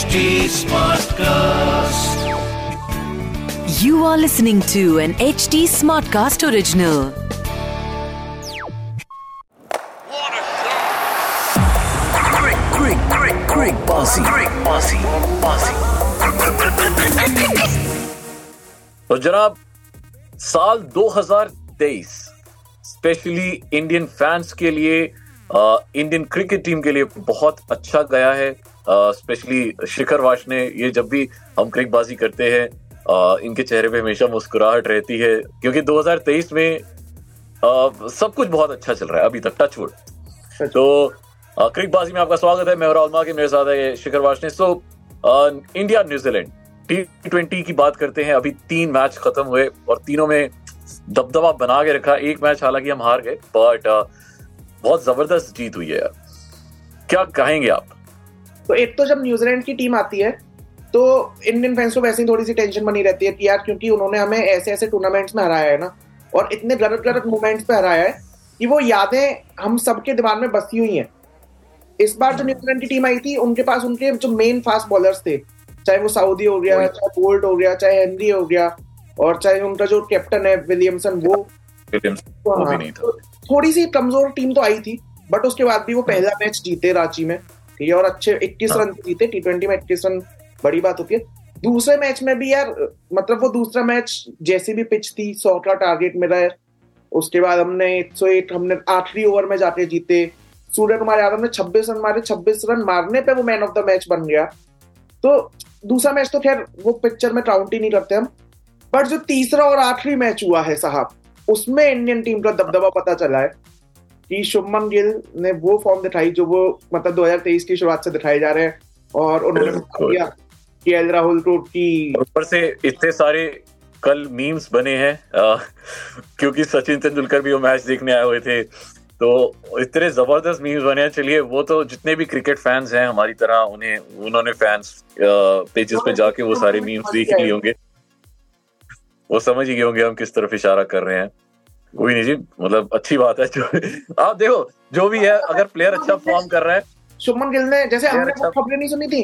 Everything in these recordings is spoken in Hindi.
HD Smartcast. You are listening to an HD Smartcast original. What a! Quick, quick, quick, quick, bossy, quick, bossy, bossy. तो जनाब साल 2023 स्पेशली इंडियन फैंस के लिए इंडियन क्रिकेट टीम के लिए बहुत अच्छा गया है स्पेशली शिखर वाश ने ये जब भी हम क्रिकबाजी करते हैं इनके चेहरे पे हमेशा मुस्कुराहट रहती है क्योंकि 2023 में सब कुछ बहुत अच्छा चल रहा है अभी तक टच वुड तो क्रिकबाजी में आपका स्वागत है मैं और के मेरे साथ है शिखर वाश ने। So India New Zealand T twenty की बात करते हैं अभी तीन मैच खत्म हुए और तीनों में दबदबा बना के रखा एक मैच हालाँकि हम हार गए बट बहुत ज़बरदस्त जीत हुई है यार। क्या कहेंगे आप? तो एक तो जब न्यूजीलैंड की टीम आती है तो इंडियन फैंस को वैसे ही थोड़ी सी टेंशन बनी रहती है कि यार क्योंकि उन्होंने हमें ऐसे ऐसे टूर्नामेंट्स में हराया है ना और इतने गलत गलत मोमेंट्स पे हराया है कि वो यादें हम सबके दिमाग में बसी हुई हैं। इस बार जो न्यूजीलैंड की टीम आई थी उनके पास उनके जो मेन फास्ट बॉलर्स थे चाहे वो सऊदी हो गया चाहे बोल्ट हो गया चाहे हेनरी हो गया और चाहे उनका जो कैप्टन है विलियमसन वो। था। तो थोड़ी सी कमज़ोर टीम तो आई थी बट उसके बाद भी वो पहला मैच जीते रांची में। ठीक है और अच्छे 21 हाँ। रन जीते टी ट्वेंटी में 21 रन बड़ी बात होती है। दूसरे मैच में भी यार मतलब वो दूसरा मैच जैसी भी पिच थी सौ का टारगेट मिला है। उसके बाद हमने 108 हमने आखिरी ओवर में जाके जीते। सूर्य कुमार यादव ने 26 रन मारे 26 रन मारने पे वो मैन ऑफ़ द मैच बन गया। तो दूसरा मैच तो खैर वो पिक्चर में काउंट ही नहीं करते हम। बट जो तीसरा और आखिरी मैच हुआ है साहब उसमें इंडियन टीम का दबदबा पता चला है। कि शुभमन गिल ने वो फॉर्म दिखाई जो वो मतलब 2023 की शुरुआत से दिखाए जा रहे हैं। और उन्होंने कि एल राहुल को की ऊपर से इतने सारे कल मीम्स बने हैं क्योंकि सचिन तेंदुलकर भी वो मैच देखने आए हुए थे। तो इतने ज़बरदस्त मीम्स बने हैं। चलिए वो तो जितने भी क्रिकेट फैंस हैं हमारी तरह उन्हें उन्होंने फैंस पेजेस पे जाके वो सारे मीम्स देख लिए होंगे। वो समझ ही गए होंगे हम किस तरफ़ इशारा कर रहे हैं। कोई नहीं जी मतलब अच्छी बात है जो आप देखो जो भी है अगर प्लेयर अच्छा फॉर्म कर रहा है शुभमन गिल ने जैसे हमने अच्छा- खबरें नहीं सुनी थी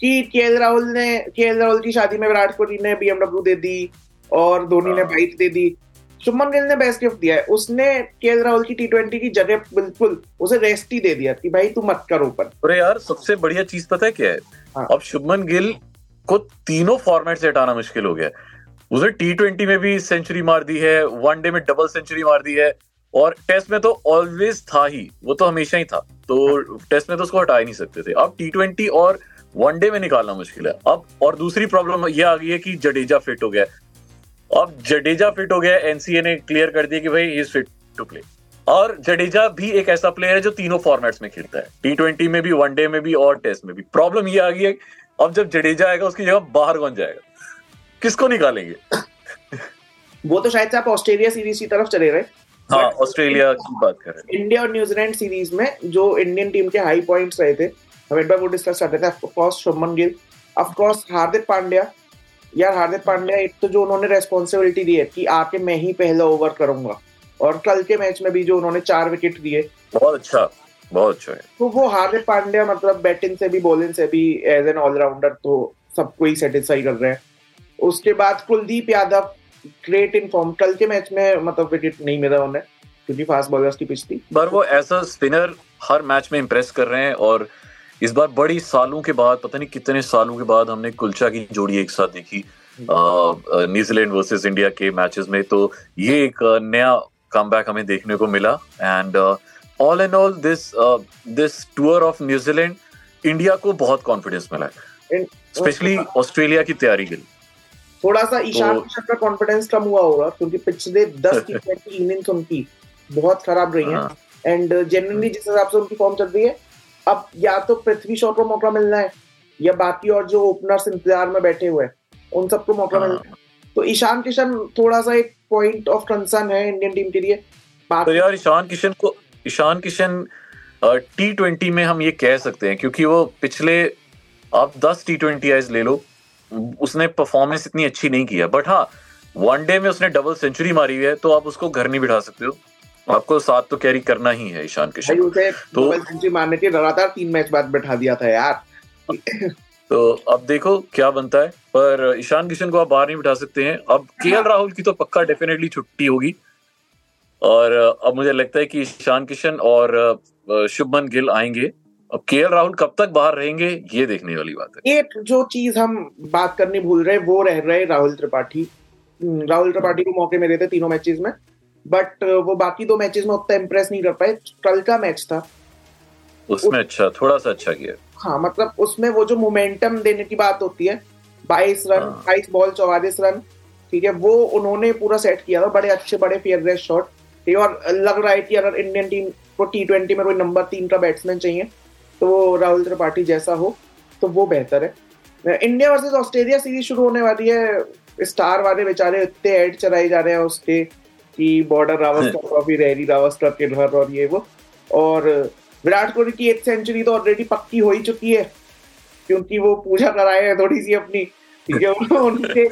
कि के राहुल ने के राहुल की शादी में विराट कोहली ने बीएमडब्ल्यू दे दी और धोनी ने हाँ। बाइक दे दी शुभमन गिल ने बेस्ट गिफ्ट दिया है उसने के राहुल की टी ट्वेंटी की जगह बिल्कुल उसे रेस्ट ही दे दिया कि भाई तू मत कर ऊपर अरे यार सबसे बढ़िया चीज़ पता है क्या है हाँ। अब शुभमन गिल को तीनों फॉर्मेट से हटाना मुश्किल हो गया है। उसने टी ट्वेंटी में भी सेंचुरी मार दी है वनडे में डबल सेंचुरी मार दी है, और टेस्ट में तो ऑलवेज था ही, वो तो हमेशा ही था तो टेस्ट में तो उसको हटा ही नहीं सकते थे। अब टी ट्वेंटी और वनडे में निकालना मुश्किल है। अब, और दूसरी प्रॉब्लम ये आ गई है कि जडेजा फिट हो गया। अब जडेजा फिट हो गया एनसीए ने क्लियर कर दिया कि भाई इज़ फिट टू प्ले और जडेजा भी एक ऐसा प्लेयर है जो तीनों फॉर्मेट्स में खेलता है। टी ट्वेंटी में भी वनडे में भी और टेस्ट में भी। प्रॉब्लम ये आ गई है, अब जब जडेजा आएगा, उसकी जगह बाहर कौन जाएगा? किसको निकालेंगे? वो तो शायद से आप ऑस्ट्रेलिया सीरीज़ की तरफ़ चले रहे। हाँ ऑस्ट्रेलिया की बात कर रहे हैं। इंडिया और न्यूजीलैंड सीरीज़ में जो इंडियन टीम के हाई पॉइंट्स रहे थे हम एक बार वो डिस्कस करते थे of course Shubman Gill of course Hardik Pandya. यार हार्दिक पांड्या एक तो जो उन्होंने रेस्पॉन्सिबिलिटी दी है कि आके मैं ही पहला ओवर करूँगा। और कल के मैच में भी जो उन्होंने चार विकेट दिए। बहुत अच्छा बहुत अच्छा है। तो वो हार्दिक पांड्या मतलब बैटिंग से भी बॉलिंग से भी एज एन ऑलराउंडर तो सबको ही सेटिस्फाई कर रहे हैं। उसके बाद Kuldeep Yadav great in form कल के मैच में मतलब विकेट नहीं मिला उन्हें क्योंकि फास्ट बॉलर्स की पिच थी। पर वो ऐसा स्पिनर हर मैच में इम्प्रेस कर रहे हैं और इस बार बड़ी सालों के बाद पता नहीं कितने सालों के बाद हमने कुलचा की जोड़ी एक साथ देखी न्यूजीलैंड वर्सेस इंडिया के मैचेस में। तो ये एक नया कम हमें देखने को मिला। And all and all this this tour of New Zealand India को बहुत कॉन्फिडेंस मिला है। स्पेशली ऑस्ट्रेलिया की तैयारी के लिए। थोड़ा सा ईशान तो- किशन का कॉन्फिडेंस कम हुआ होगा क्योंकि पिछले दस टी ट्वेंटी इनिंग्स उनकी बहुत खराब रही हैं। हाँ, एंड जनरली जिस हिसाब से उनकी फॉर्म चल रही है अब या तो पृथ्वी शॉ को मौका मिलना है या बाकी और जो ओपनर्स इंतज़ार में बैठे हुए हैं उन सबको मौका हाँ। मिलना है। तो ईशान किशन थोड़ा सा एक पॉइंट ऑफ़ कंसर्न है इंडियन टीम के लिए। तो यार ईशान किशन को ईशान किशन टी ट्वेंटी में हम ये कह सकते हैं क्योंकि वो पिछले आप दस टी ट्वेंटी आइज़ ले लो उसने परफॉर्मेंस इतनी अच्छी नहीं किया बट हाँ वनडे में उसने डबल सेंचुरी मारी हुई है तो आप उसको घर नहीं बिठा सकते हो। आपको साथ तो कैरी करना ही है ईशान किशन तो- डबल सेंचुरी मारने के लगातार तीन मैच बाद बैठा दिया था यार। तो अब देखो क्या बनता है पर ईशान किशन को आप बाहर नहीं बिठा सकते हैं। अब के राहुल की तो पक्का डेफिनेटली छुट्टी होगी। और अब मुझे लगता है कि ईशान किशन और शुभमन गिल आएँगे। अब के राहुल कब तक बाहर रहेंगे ये देखने वाली बात है। एक जो चीज़ हम बात करनी भूल रहे वो रह रहे राहुल त्रिपाठी राहुल त्रिपाठी को मौके मिले थे तीनों मैचेस में बट वो बाकी दो मैचेस में उतना इम्प्रेस नहीं कर पाए। कल का मैच था। उसमें अच्छा थोड़ा सा अच्छा किया। हाँ मतलब उसमें वो जो मोमेंटम देने की बात होती है बाईस रन बाईस हाँ। बाईस बॉल चौवालीस रन ठीक है वो उन्होंने पूरा सेट किया था बड़े अच्छे बड़े फेयरलेस शॉट है और लग रहा है कि अगर इंडियन टीम को टी ट्वेंटी में कोई नंबर तीन का बैट्समैन चाहिए तो वो राहुल त्रिपाठी जैसा हो तो वो बेहतर है। इंडिया वर्सेस ऑस्ट्रेलिया सीरीज़ शुरू होने वाली है। स्टार वाले बेचारे इतने एड चलाए जा रहे हैं उसके कि बॉर्डर रावस्कर ट्रॉफी रैली रावस्कर के घर और ये वो। और विराट कोहली की एक सेंचुरी तो ऑलरेडी पक्की हो ही चुकी है क्योंकि वो पूजा कराए हैं थोड़ी सी अपनी ठीक है उनके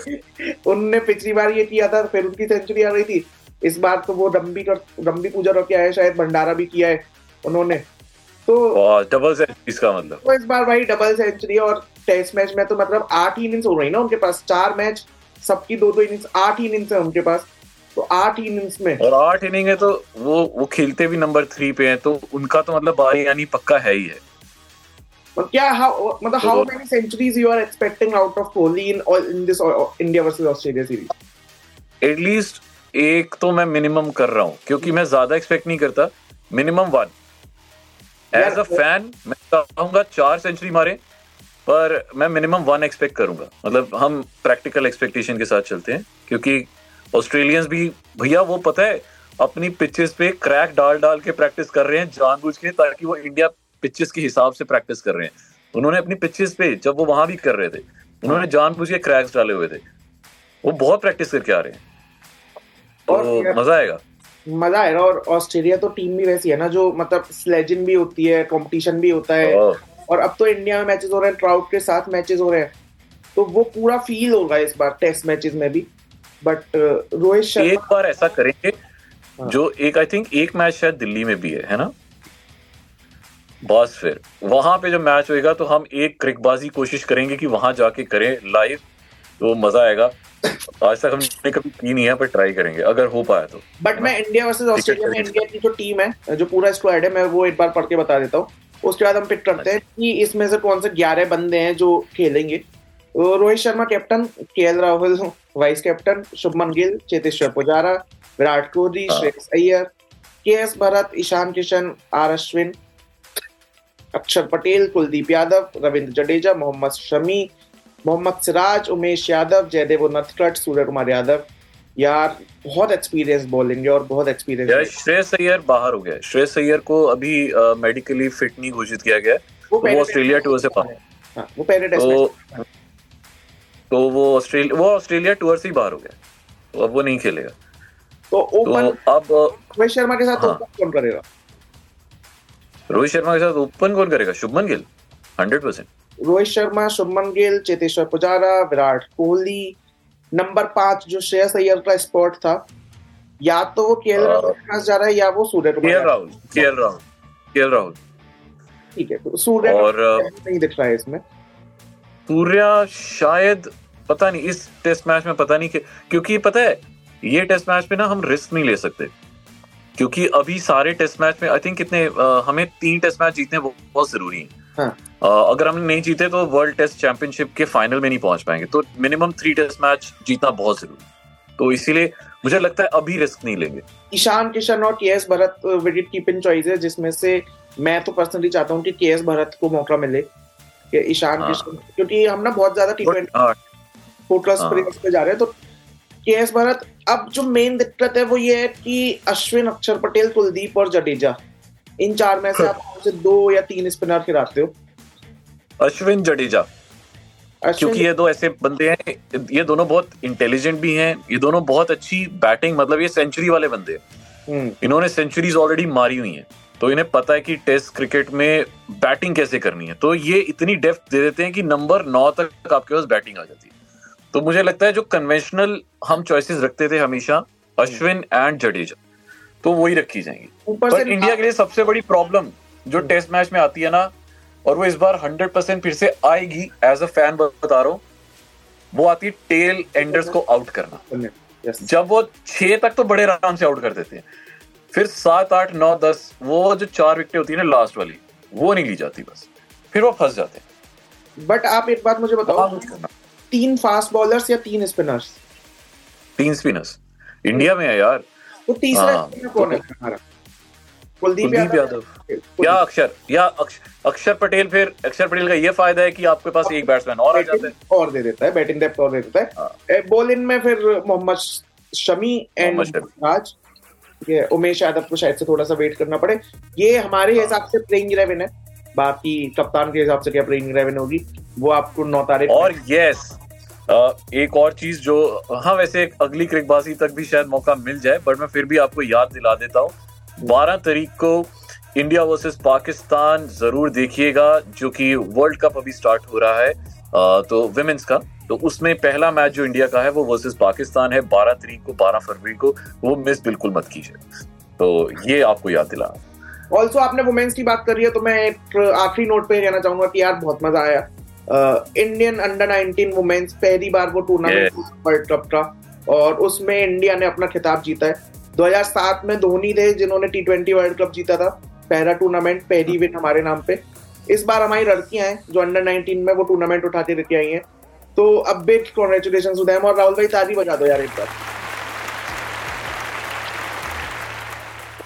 उनने पिछली बार ये किया था फिर उनकी सेंचुरी आ रही थी। इस बार तो वो रंबी कर रंबी पूजा करके आए शायद भंडारा भी किया है उन्होंने। तो डबल सेंचुरीज का मतलब। तो इस बार भाई डबल सेंचुरी और टेस्ट मैच में तो मतलब आठ ही इनिंग्स हो रही ना उनके पास चार मैच सबकी दो दो इनिंग्स आठ इनिंग्स है उनके पास। तो आठ इनिंग्स में। और आठ इनिंग है तो वो वो खेलते भी नंबर थ्री पे हैं तो उनका तो मतलब बारी यानी पक्का है ही है। मतलब क्या हाउ मतलब how many centuries you are expecting out of Kohli in in this India versus Australia series at least एक तो मैं मिनिमम कर रहा हूँ क्योंकि मैं ज़्यादा एक्सपेक्ट नहीं करता। Minimum one as a fan मैं चाहूँगा चार सेंचुरी मारे पर मैं मिनिमम वन एक्सपेक्ट करूँगा। मतलब हम प्रैक्टिकल एक्सपेक्टेशन के साथ चलते हैं क्योंकि ऑस्ट्रेलियंस भी भैया वो पता है अपनी पिचेस पे क्रैक डाल डाल के प्रैक्टिस कर रहे हैं जानबूझ के ताकि वो इंडिया पिचेस के हिसाब से प्रैक्टिस कर रहे हैं। उन्होंने अपनी पिचेस पे जब वो वहाँ भी कर रहे थे उन्होंने जानबूझ के क्रैक्स डाले हुए थे। वो बहुत प्रैक्टिस करके आ रहे हैं। तो मज़ा आएगा। मज़ा आएगा। और ऑस्ट्रेलिया तो टीम भी वैसी है ना जो मतलब स्लेजिंग भी होती है कंपटीशन भी होता है। और और अब तो इंडिया में मैचेस हो रहे हैं ट्राउट के साथ मैचेस हो रहे हैं। तो वो पूरा फील होगा इस बार टेस्ट मैचेस में भी। बट रोहित शर्मा एक बार ऐसा करेंगे हाँ। जो एक आई थिंक एक मैच शायद दिल्ली में भी है है ना? बस फिर। वहाँ पे जब मैच होएगा तो हम एक क्रिकबाजी कोशिश करेंगे कि वहाँ जाके करें लाइव तो मज़ा आएगा। आज तक हमने कभी की नहीं है पर ट्राई करेंगे। अगर हो पाया तो। बट मैं इंडिया वर्सेस ऑस्ट्रेलिया में इंडिया की जो टीम है जो पूरा स्क्वाड है मैं वो एक बार पढ़ के बता देता हूँ। उसके बाद हम पिक करते हैं कि इसमें से कौन से ग्यारह बंदे हैं जो खेलेंगे। Rohit Sharma captain K Rahul vice captain Shubman Gill Cheteshwar Pujara Virat Kohli हाँ। Shreyas Iyer K S Bharat Ishan Kishan R Ashwin Axar Patel Kuldeep Yadav Ravindra Jadeja Mohammed Shami Mohammad Siraj Umesh Yadav Jaydev उन्नतकट Surya Kumar Yadav. यार बहुत एक्सपीरियंस बॉलिंग है और बहुत यार एक्सपीरियंस श्रेयस अय्यर बाहर हो गया। श्रेयस अय्यर को अभी मेडिकली फिट नहीं घोषित किया गया। वो वो ऑस्ट्रेलिया टूर से बाहर। हाँ, वो पहले टेस्ट तो तो वो ऑस्ट्रेलिया वो ऑस्ट्रेलिया टूर से ही बाहर हो गया। तो अब वो नहीं खेलेगा। तो तो ओपन अब रोहित शर्मा के साथ हाँ। ओपन कौन करेगा? रोहित शर्मा के साथ ओपन कौन करेगा? Shubman Gill? Hundred percent Rohit Sharma Shubman Gill Cheteshwar Pujara Virat Kohli number पाँच जो श्रेयस अय्यर का स्पॉट था या तो वो केएल। राहुल के पास जा रहा है या वो सूर्य कुमार। राहुल के राहुल के राहुल ठीक है तो सूर्य और नहीं दिख रहा है इसमें सूर्या शायद पता नहीं इस टेस्ट मैच में पता नहीं कि क्योंकि पता है ये टेस्ट मैच में ना हम रिस्क नहीं ले सकते क्योंकि अभी सारे टेस्ट मैच में आई थिंक कितने अ, हमें तीन टेस्ट मैच जीतने बहुत ज़रूरी है हाँ। अगर हमने नहीं जीते तो वर्ल्ड टेस्ट चैंपियनशिप के फाइनल में नहीं पहुँच पाएँगे। तो मिनिमम थ्री टेस्ट मैच जीतना बहुत ज़रूरी तो इसीलिए मुझे लगता है अभी रिस्क नहीं लेंगे। ईशान किशन और K S Bharat wicket keeping choice है जिसमें से मैं तो पर्सनली चाहता हूँ कि के एस भरत को मौका मिले। कि ईशान हाँ। किशन क्योंकि हम ना बहुत ज़्यादा टी ट्वेंटी हाँ, फोकस हाँ। पे जा रहे हैं। तो के एस भरत अब जो मेन दिक्कत है वो ये है कि अश्विन अक्षर पटेल कुलदीप और जडेजा इन चार में से आप से दो या तीन स्पिनर खिलाते हो? अश्विन जडेजा। क्योंकि ये दो ऐसे बंदे हैं ये दोनों बहुत इंटेलिजेंट भी हैं ये दोनों बहुत अच्छी बैटिंग मतलब ये सेंचुरी वाले बंदे हैं। हम्म, इन्होंने सेंचुरीज ऑलरेडी मारी हुई हैं। तो इन्हें पता है कि टेस्ट क्रिकेट में बैटिंग कैसे करनी है। तो ये इतनी डेप्थ दे देते हैं कि नंबर नौ तक आपके पास बैटिंग आ जाती है। तो मुझे लगता है जो कन्वेंशनल हम चॉइसेस रखते थे हमेशा अश्विन एंड जडेजा। तो वही रखी जाएँगी। पर इंडिया के लिए सबसे बड़ी प्रॉब्लम जो टेस्ट मैच में आती है ना और वो इस बार हंड्रेड परसेंट फिर से आएगी एज अ फ़ैन बता रहा हूँ। वो आती है टेल एंडर्स को आउट करना। जब वो छह तक तो बड़े आराम से आउट कर देते हैं। फिर सात आठ नौ दस वो जो चार विकेट होती है ना लास्ट वाली वो नहीं ली जाती बस। फिर वो फंस जाते हैं। बट आप एक बात मुझे बताओ तीन फास्ट बॉलर्स या तीन स्पिनर्स तीन स्पिनर्स इंडिया में है यार। तो तीसरा हाँ, कौन है? हमारा कुलदीप यादव। या अक्षर या अक्ष, अक्षर पटेल फिर अक्षर पटेल का ये फ़ायदा है कि आपके पास एक बैट्समैन और आ जाता है। और दे देता है बैटिंग डेप्थ और दे देता है। बॉलिंग में फिर मोहम्मद शमी एंड हाँ। राज। ये उमेश यादव को शायद से थोड़ा सा वेट करना पड़े। ये हमारे हाँ। हिसाब से प्लेइंग इलेवन है। बाकी कप्तान के हिसाब से क्या प्लेइंग इलेवन होगी वो आपको नौ तारीख और यस एक और चीज़ जो हाँ वैसे अगली क्रिकबाजी तक भी शायद मौका मिल जाए बट मैं फिर भी आपको याद दिला देता हूँ। बारह तारीख को इंडिया वर्सेस पाकिस्तान ज़रूर देखिएगा जो कि वर्ल्ड कप अभी स्टार्ट हो रहा है तो विमेंस का। तो उसमें पहला मैच जो इंडिया का है वो वर्सेस पाकिस्तान है बारह तारीख को बारह फरवरी को वो मिस बिल्कुल मत कीजिए। तो ये आपको याद दिला ऑल्सो आपने वुमेन्स की बात करी है तो मैं एक आखिरी नोट पे कहना चाहूँगा कि यार बहुत मज़ा आया। इंडियन अंडर 19 वुमेन्स पहली बार वो टूर्नामेंट वर्ल्ड कप का और उसमें इंडिया ने अपना खिताब जीता है। 2007 में धोनी थे, जिन्होंने टी ट्वेंटी वर्ल्ड कप जीता था, पहला टूर्नामेंट पहली विन हमारे नाम पे। इस बार हमारी लड़कियाँ हैं, जो अंडर 19 में वो टूर्नामेंट उठाते लेके आई हैं। तो अब बिग कॉन्ग्रेचुलेशन टू देम और राहुल भाई, ताली बजा दो यार एक बार।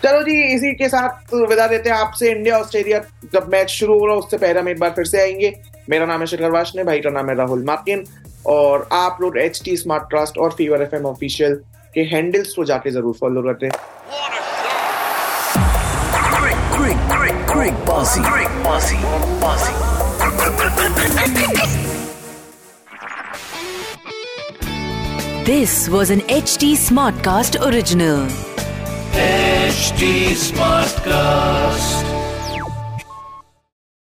चलो जी, इसी के साथ विदा देते हैं आपसे इंडिया ऑस्ट्रेलिया जब मैच शुरू हो रहा उससे पहले हम एक बार फिर से आएँगे। मेरा नाम है शिखर वाशने भाई का नाम है राहुल मार्किन। और आप लोग एच टी स्मार्ट ट्रस्ट और फीवर एफ़ एम ऑफिशियल के हैंडल्स को जाके ज़रूर फॉलो करते हैं Greek, Greek, Greek, Greek Bossy. Greek Bossy. Bossy. This was